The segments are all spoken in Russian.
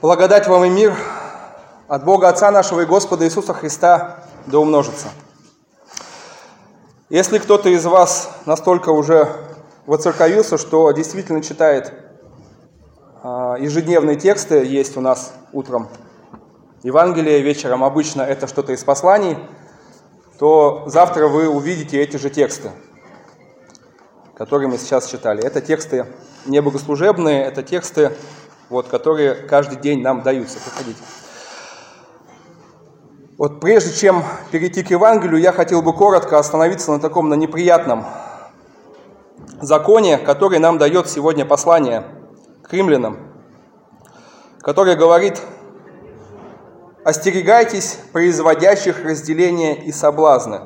Благодать вам и мир от Бога Отца нашего и Господа Иисуса Христа да умножится. Если кто-то из вас настолько уже воцерковился, что действительно читает а, ежедневные тексты, есть у нас утром Евангелие, вечером обычно это что-то из посланий, то завтра вы увидите эти же тексты, которые мы сейчас читали. Это тексты не богослужебные, это тексты вот, которые каждый день нам даются. Приходите. Вот прежде чем перейти к Евангелию, я хотел бы коротко остановиться на таком на неприятном законе, который нам дает сегодня послание к римлянам, которое говорит «Остерегайтесь производящих разделения и соблазны».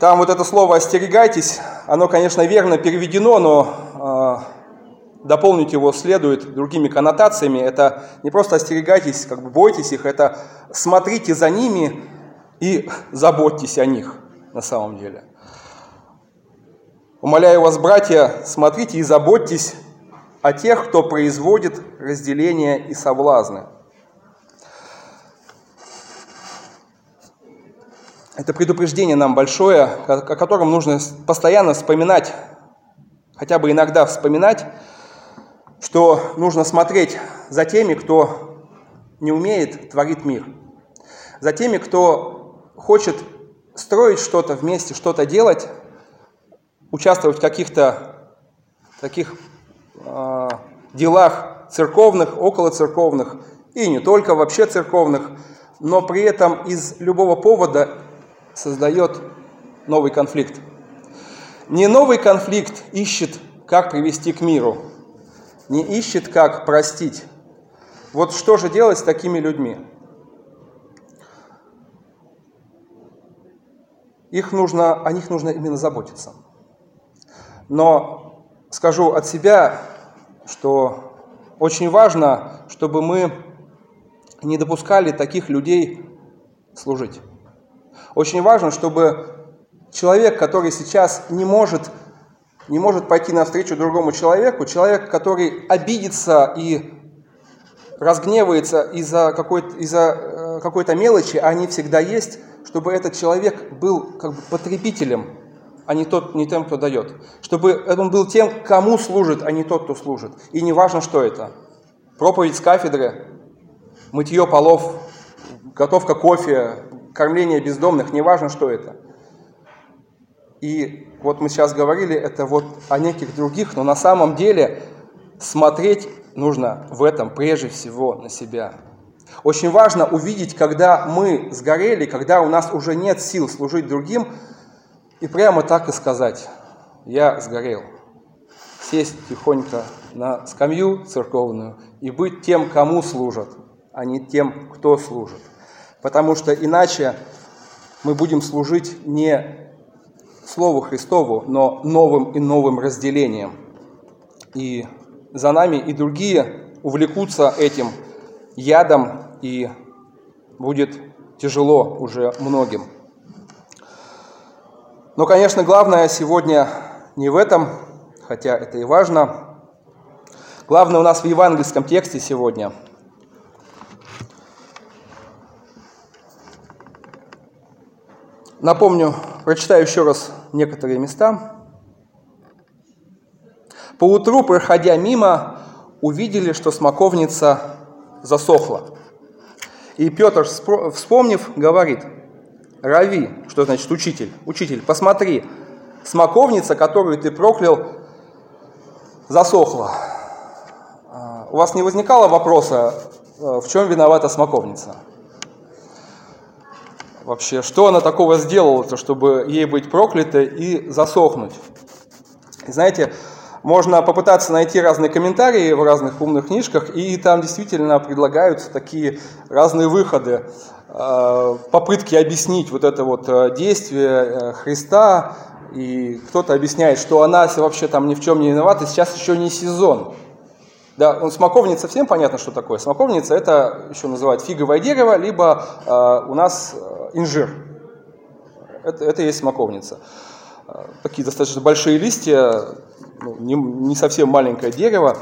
Там вот это слово «остерегайтесь», оно, конечно, верно переведено, но а, дополнить его следует другими коннотациями. Это не просто остерегайтесь, как бы бойтесь их, это смотрите за ними и заботьтесь о них на самом деле. Умоляю вас, братья, смотрите и заботьтесь о тех, кто производит разделение и соблазны. Это предупреждение нам большое, о котором нужно постоянно вспоминать, хотя бы иногда вспоминать, что нужно смотреть за теми, кто не умеет творить мир, за теми, кто хочет строить что-то вместе, что-то делать, участвовать в каких-то таких э, делах церковных, около церковных и не только вообще церковных, но при этом из любого повода создает новый конфликт. Не новый конфликт ищет, как привести к миру, не ищет, как простить. Вот что же делать с такими людьми? Их нужно, о них нужно именно заботиться. Но скажу от себя, что очень важно, чтобы мы не допускали таких людей служить. Очень важно, чтобы человек, который сейчас не может не может пойти навстречу другому человеку, человек, который обидится и разгневается из-за э, какой-то мелочи, а они всегда есть, чтобы этот человек был как бы потребителем, а не, тот, не тем, кто дает. Чтобы он был тем, кому служит, а не тот, кто служит. И не важно, что это. Проповедь с кафедры, мытье полов, готовка кофе, кормление бездомных, не важно, что это – и вот мы сейчас говорили это вот о неких других, но на самом деле смотреть нужно в этом прежде всего на себя. Очень важно увидеть, когда мы сгорели, когда у нас уже нет сил служить другим, и прямо так и сказать, я сгорел. Сесть тихонько на скамью церковную и быть тем, кому служат, а не тем, кто служит. Потому что иначе мы будем служить не Слову Христову, но новым и новым разделением. И за нами и другие увлекутся этим ядом, и будет тяжело уже многим. Но, конечно, главное сегодня не в этом, хотя это и важно. Главное у нас в евангельском тексте сегодня. Напомню, прочитаю еще раз некоторые места. Поутру, проходя мимо, увидели, что смоковница засохла. И Петр, вспомнив, говорит, Рави, что значит учитель, учитель, посмотри, смоковница, которую ты проклял, засохла. А, у вас не возникало вопроса, э, в чем виновата смоковница? Вообще, что она такого сделала, чтобы ей быть проклятой и засохнуть. И знаете, можно попытаться найти разные комментарии в разных умных книжках, и там действительно предлагаются такие разные выходы, э, попытки объяснить вот это вот э, действие э, Христа, и кто-то объясняет, что она вообще там ни в чем не виновата, сейчас еще не сезон. Да, ну, смоковница всем понятно, что такое. Смоковница это еще называют фиговое дерево, либо э, у нас инжир. Это, это и есть смоковница. А, такие достаточно большие листья, ну, не, не совсем маленькое дерево.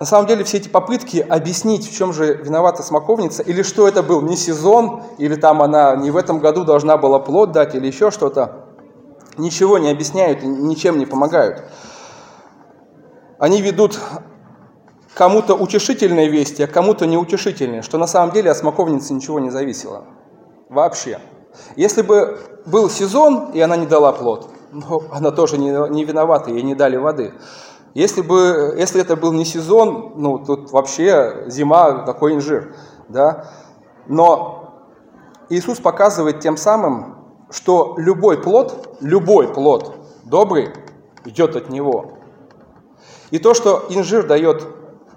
на самом деле все эти попытки объяснить, в чем же виновата смоковница, или что это был не сезон, или там она не в этом году должна была плод дать, или еще что-то, ничего не объясняют и ничем не помогают. Они ведут кому-то утешительные вести, а кому-то неутешительные, что на самом деле от смоковницы ничего не зависело. Вообще. Если бы был сезон, и она не дала плод, ну, она тоже не, не виновата, ей не дали воды. Если, бы, если это был не сезон, ну, тут вообще зима, какой инжир. Да? Но Иисус показывает тем самым, что любой плод, любой плод добрый идет от Него. И то, что инжир дает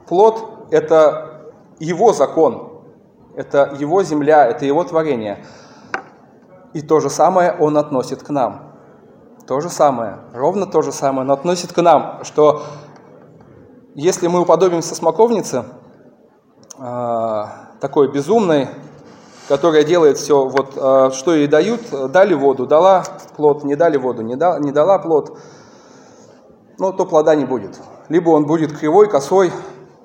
плод, это его закон, это его земля, это его творение. И то же самое он относит к нам. То же самое, ровно то же самое, но относит к нам, что если мы уподобимся смоковнице, а, такой безумной, которая делает все, вот а, что ей дают, дали воду, дала плод, не дали воду, не, да, не дала плод, ну, то плода не будет. Либо он будет кривой, косой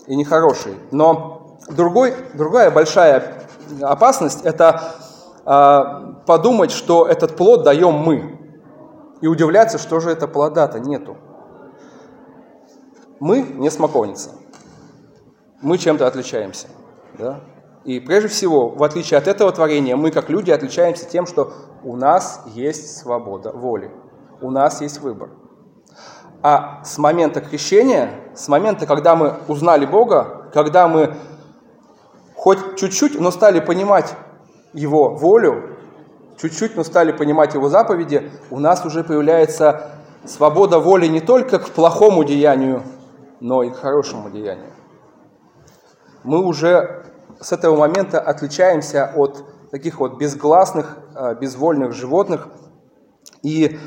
и нехороший. Но другой, другая большая опасность – это э, подумать, что этот плод даем мы и удивляться, что же это плода-то нету. Мы не смоковница. Мы чем-то отличаемся. Да? И прежде всего, в отличие от этого творения, мы как люди отличаемся тем, что у нас есть свобода воли, у нас есть выбор. А с момента крещения, с момента, когда мы узнали Бога, когда мы хоть чуть-чуть, но стали понимать Его волю, чуть-чуть, но стали понимать его заповеди, у нас уже появляется свобода воли не только к плохому деянию, но и к хорошему деянию. Мы уже с этого момента отличаемся от таких вот безгласных, а, безвольных животных, и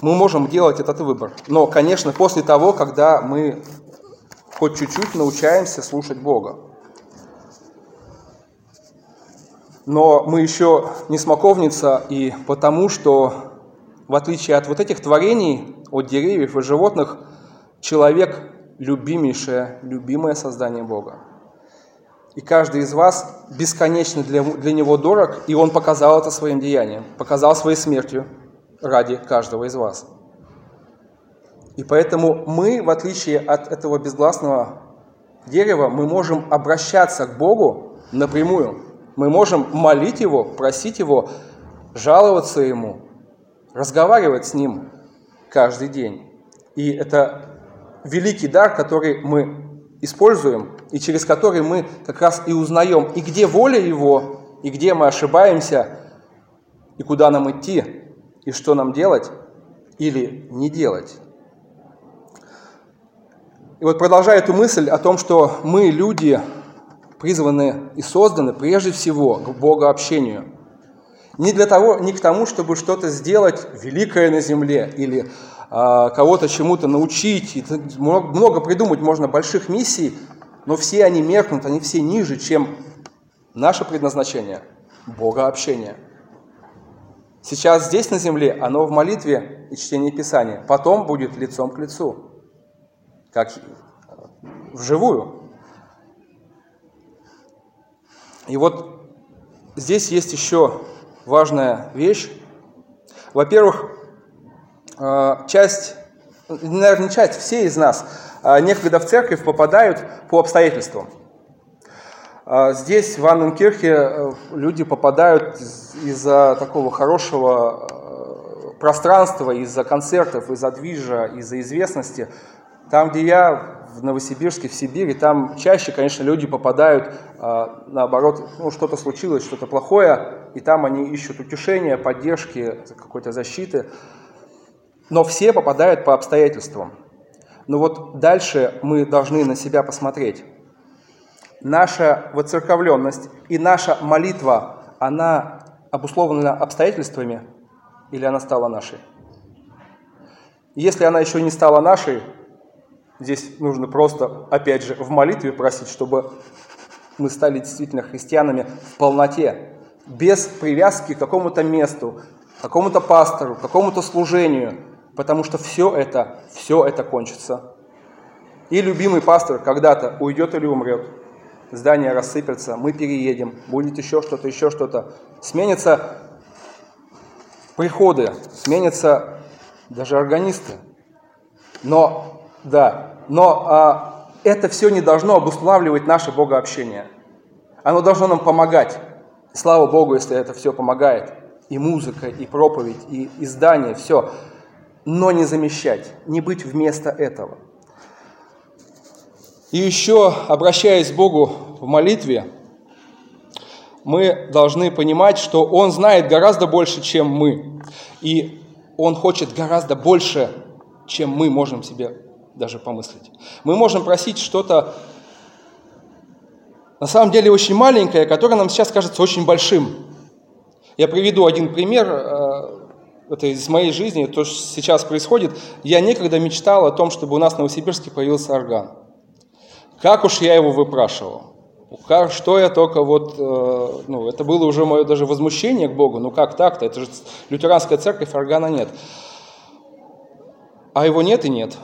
мы можем делать этот выбор. Но, конечно, после того, когда мы хоть чуть-чуть научаемся слушать Бога. Но мы еще не смоковница, и потому что, в отличие от вот этих творений, от деревьев и животных, человек – любимейшее, любимое создание Бога. И каждый из вас бесконечно для, для него дорог, и он показал это своим деянием, показал своей смертью ради каждого из вас. И поэтому мы, в отличие от этого безгласного дерева, мы можем обращаться к Богу напрямую – мы можем молить Его, просить Его, жаловаться Ему, разговаривать с Ним каждый день. И это великий дар, который мы используем, и через который мы как раз и узнаем, и где воля Его, и где мы ошибаемся, и куда нам идти, и что нам делать или не делать. И вот продолжая эту мысль о том, что мы, люди, призваны и созданы прежде всего к Богообщению. Не для того, не к тому, чтобы что-то сделать великое на земле или а, кого-то чему-то научить. Много, много придумать можно больших миссий, но все они меркнут, они все ниже, чем наше предназначение – Богообщение. Сейчас здесь на земле оно в молитве и чтении Писания, потом будет лицом к лицу, как вживую. И вот здесь есть еще важная вещь. Во-первых, э, часть, наверное, не часть, все из нас э, некогда в церковь попадают по обстоятельствам. Э, здесь, в Анненкирхе, люди попадают из-за такого хорошего пространства, из-за концертов, из-за движа, из-за известности. Там, где я, в Новосибирске, в Сибири, там чаще, конечно, люди попадают, а, наоборот, ну, что-то случилось, что-то плохое, и там они ищут утешения, поддержки, какой-то защиты. Но все попадают по обстоятельствам. Но вот дальше мы должны на себя посмотреть. Наша воцерковленность и наша молитва, она обусловлена обстоятельствами или она стала нашей? Если она еще не стала нашей, Здесь нужно просто, опять же, в молитве просить, чтобы мы стали действительно христианами в полноте, без привязки к какому-то месту, какому-то пастору, какому-то служению, потому что все это, все это кончится. И любимый пастор когда-то уйдет или умрет. Здание рассыпется, мы переедем, будет еще что-то, еще что-то. Сменятся приходы, сменятся даже органисты. Но, да, но а, это все не должно обуславливать наше богообщение. Оно должно нам помогать. Слава Богу, если это все помогает. И музыка, и проповедь, и издание, все. Но не замещать, не быть вместо этого. И еще, обращаясь к Богу в молитве, мы должны понимать, что Он знает гораздо больше, чем мы. И Он хочет гораздо больше, чем мы можем себе даже помыслить. Мы можем просить что-то на самом деле очень маленькое, которое нам сейчас кажется очень большим. Я приведу один пример, э, это из моей жизни, то, что сейчас происходит. Я некогда мечтал о том, чтобы у нас в Новосибирске появился орган. Как уж я его выпрашивал. Что я только вот, э, ну, это было уже мое даже возмущение к Богу, ну как так-то, это же лютеранская церковь, органа нет. А его нет и нет.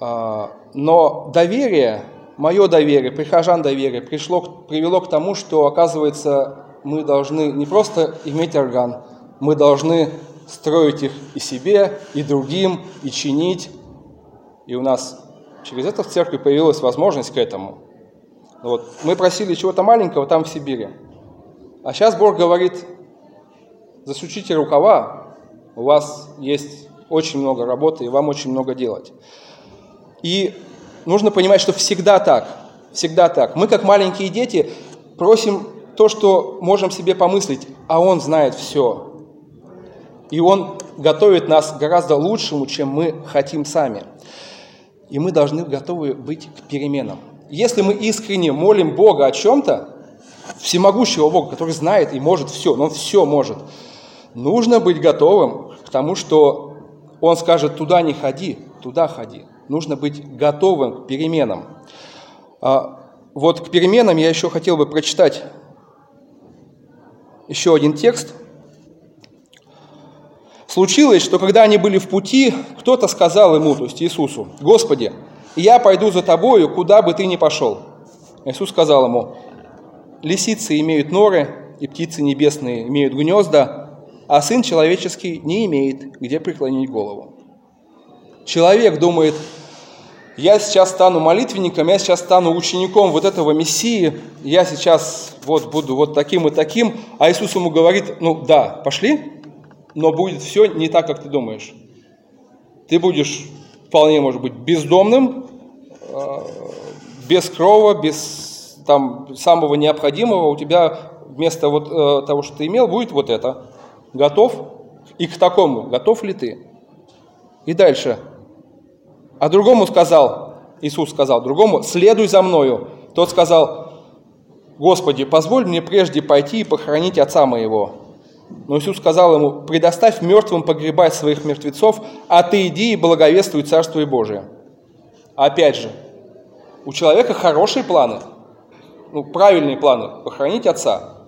А, но доверие мое доверие, прихожан доверие пришло, привело к тому, что, оказывается, мы должны не просто иметь орган, мы должны строить их и себе, и другим, и чинить. И у нас через это в церкви появилась возможность к этому. Вот. Мы просили чего-то маленького там в Сибири. А сейчас Бог говорит, засучите рукава, у вас есть очень много работы, и вам очень много делать. И нужно понимать, что всегда так, всегда так. Мы, как маленькие дети, просим то, что можем себе помыслить, а Он знает все. И Он готовит нас гораздо лучшему, чем мы хотим сами. И мы должны готовы быть к переменам. Если мы искренне молим Бога о чем-то, всемогущего Бога, который знает и может все, но Он все может, нужно быть готовым к тому, что Он скажет, туда не ходи, туда ходи нужно быть готовым к переменам. А, вот к переменам я еще хотел бы прочитать еще один текст. Случилось, что когда они были в пути, кто-то сказал ему, то есть Иисусу, «Господи, я пойду за тобою, куда бы ты ни пошел». Иисус сказал ему, «Лисицы имеют норы, и птицы небесные имеют гнезда, а Сын Человеческий не имеет, где преклонить голову». Человек думает, я сейчас стану молитвенником, я сейчас стану учеником вот этого Мессии, я сейчас вот буду вот таким и таким, а Иисус ему говорит, ну да, пошли, но будет все не так, как ты думаешь. Ты будешь вполне, может быть, бездомным, э, без крова, без там, самого необходимого, у тебя вместо вот э, того, что ты имел, будет вот это. Готов? И к такому готов ли ты? И дальше – а другому сказал, Иисус сказал другому, следуй за мною. Тот сказал, Господи, позволь мне прежде пойти и похоронить отца моего. Но Иисус сказал ему, предоставь мертвым погребать своих мертвецов, а ты иди и благовествуй Царствие Божие. Опять же, у человека хорошие планы, ну, правильные планы, похоронить отца.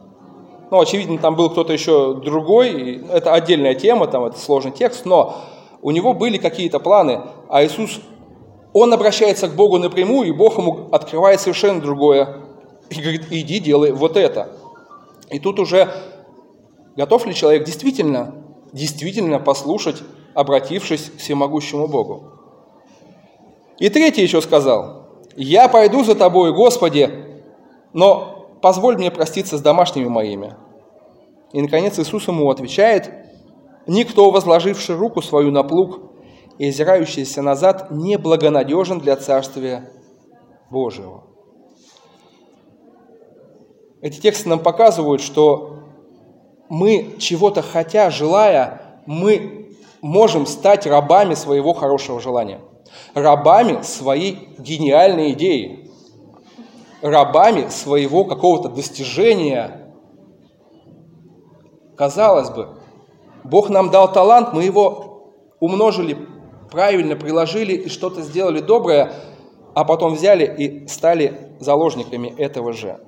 Ну, очевидно, там был кто-то еще другой, это отдельная тема, там это сложный текст, но у него были какие-то планы, а Иисус, он обращается к Богу напрямую, и Бог ему открывает совершенно другое. И говорит, иди, делай вот это. И тут уже готов ли человек действительно, действительно послушать, обратившись к всемогущему Богу. И третий еще сказал, я пойду за тобой, Господи, но позволь мне проститься с домашними моими. И, наконец, Иисус ему отвечает, Никто, возложивший руку свою на плуг и озирающийся назад, не благонадежен для Царствия Божьего. Эти тексты нам показывают, что мы чего-то хотя, желая, мы можем стать рабами своего хорошего желания, рабами своей гениальной идеи, рабами своего какого-то достижения. Казалось бы, Бог нам дал талант, мы его умножили, правильно приложили и что-то сделали доброе, а потом взяли и стали заложниками этого же.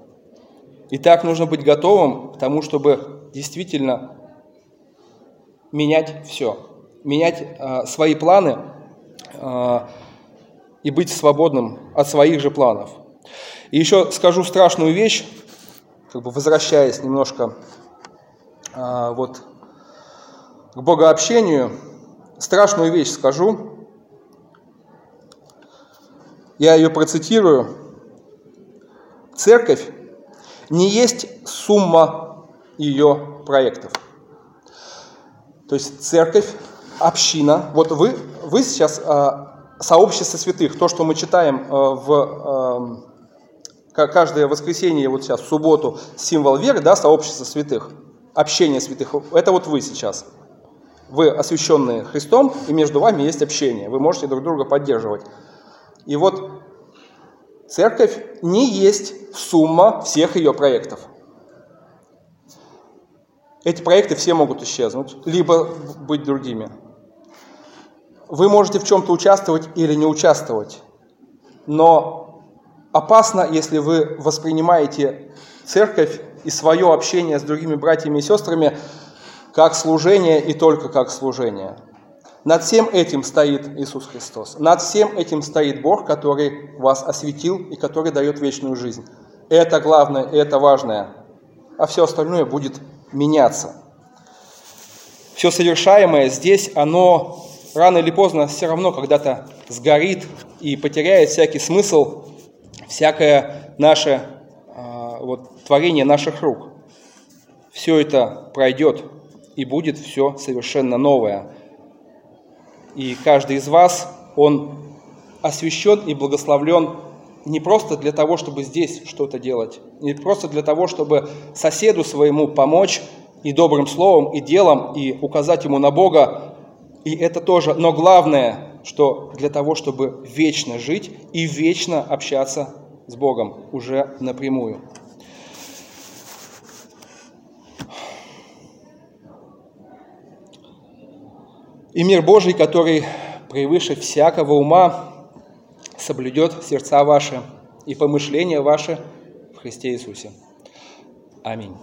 И так нужно быть готовым к тому, чтобы действительно менять все, менять э, свои планы, э, и быть свободным от своих же планов. И еще скажу страшную вещь, как бы возвращаясь немножко а, вот к богообщению, страшную вещь скажу. Я ее процитирую. Церковь не есть сумма ее проектов. То есть церковь, община, вот вы, вы сейчас э, сообщество святых, то, что мы читаем э, в э, каждое воскресенье, вот сейчас, в субботу, символ веры, да, сообщество святых, общение святых, это вот вы сейчас. Вы освященные Христом, и между вами есть общение, вы можете друг друга поддерживать. И вот церковь не есть сумма всех ее проектов – эти проекты все могут исчезнуть, либо быть другими. Вы можете в чем-то участвовать или не участвовать, но опасно, если вы воспринимаете церковь и свое общение с другими братьями и сестрами как служение и только как служение. Над всем этим стоит Иисус Христос. Над всем этим стоит Бог, который вас осветил и который дает вечную жизнь. Это главное, это важное. А все остальное будет меняться. Все совершаемое здесь, оно рано или поздно все равно когда-то сгорит и потеряет всякий смысл, всякое наше а, вот, творение наших рук. Все это пройдет и будет все совершенно новое. И каждый из вас, он освящен и благословлен не просто для того, чтобы здесь что-то делать, не просто для того, чтобы соседу своему помочь и добрым словом, и делом, и указать ему на Бога, и это тоже, но главное, что для того, чтобы вечно жить и вечно общаться с Богом уже напрямую. И мир Божий, который превыше всякого ума, соблюдет сердца ваши и помышления ваши в Христе Иисусе. Аминь.